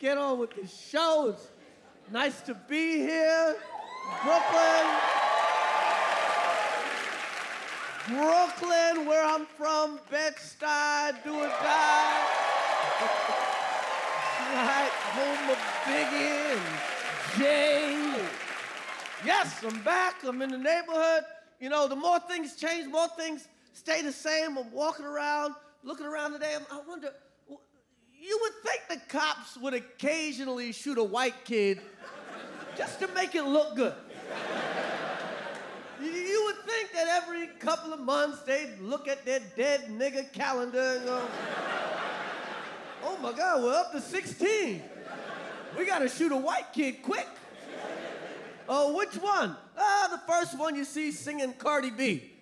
get on with the show. It's nice to be here. Brooklyn. Brooklyn, where I'm from, Bed-Stuy, do or die. right, home of Biggie and Jay. Yes, I'm back. I'm in the neighborhood. You know, the more things change, more things stay the same. I'm walking around, looking around today. I wonder, would think the cops would occasionally shoot a white kid just to make it look good. You would think that every couple of months they'd look at their dead nigga calendar and go, oh my God, we're up to 16. We gotta shoot a white kid quick. Oh, which one? Ah, the first one you see singing Cardi B.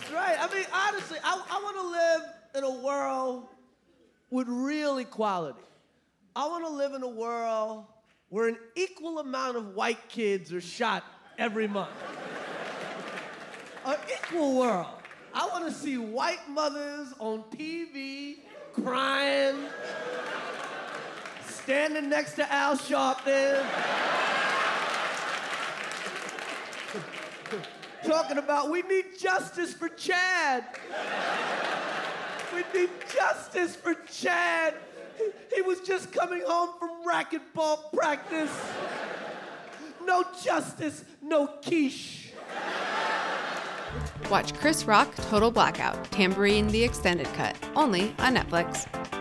That's right. I mean, honestly, I, I want to live in a world with real equality. I want to live in a world where an equal amount of white kids are shot every month. an equal world. I want to see white mothers on TV crying, standing next to Al Sharpton. talking about we need justice for Chad. We need justice for Chad. He, he was just coming home from racquetball practice. No justice, no quiche. Watch Chris Rock Total Blackout, Tamborine the Extended Cut, only on Netflix.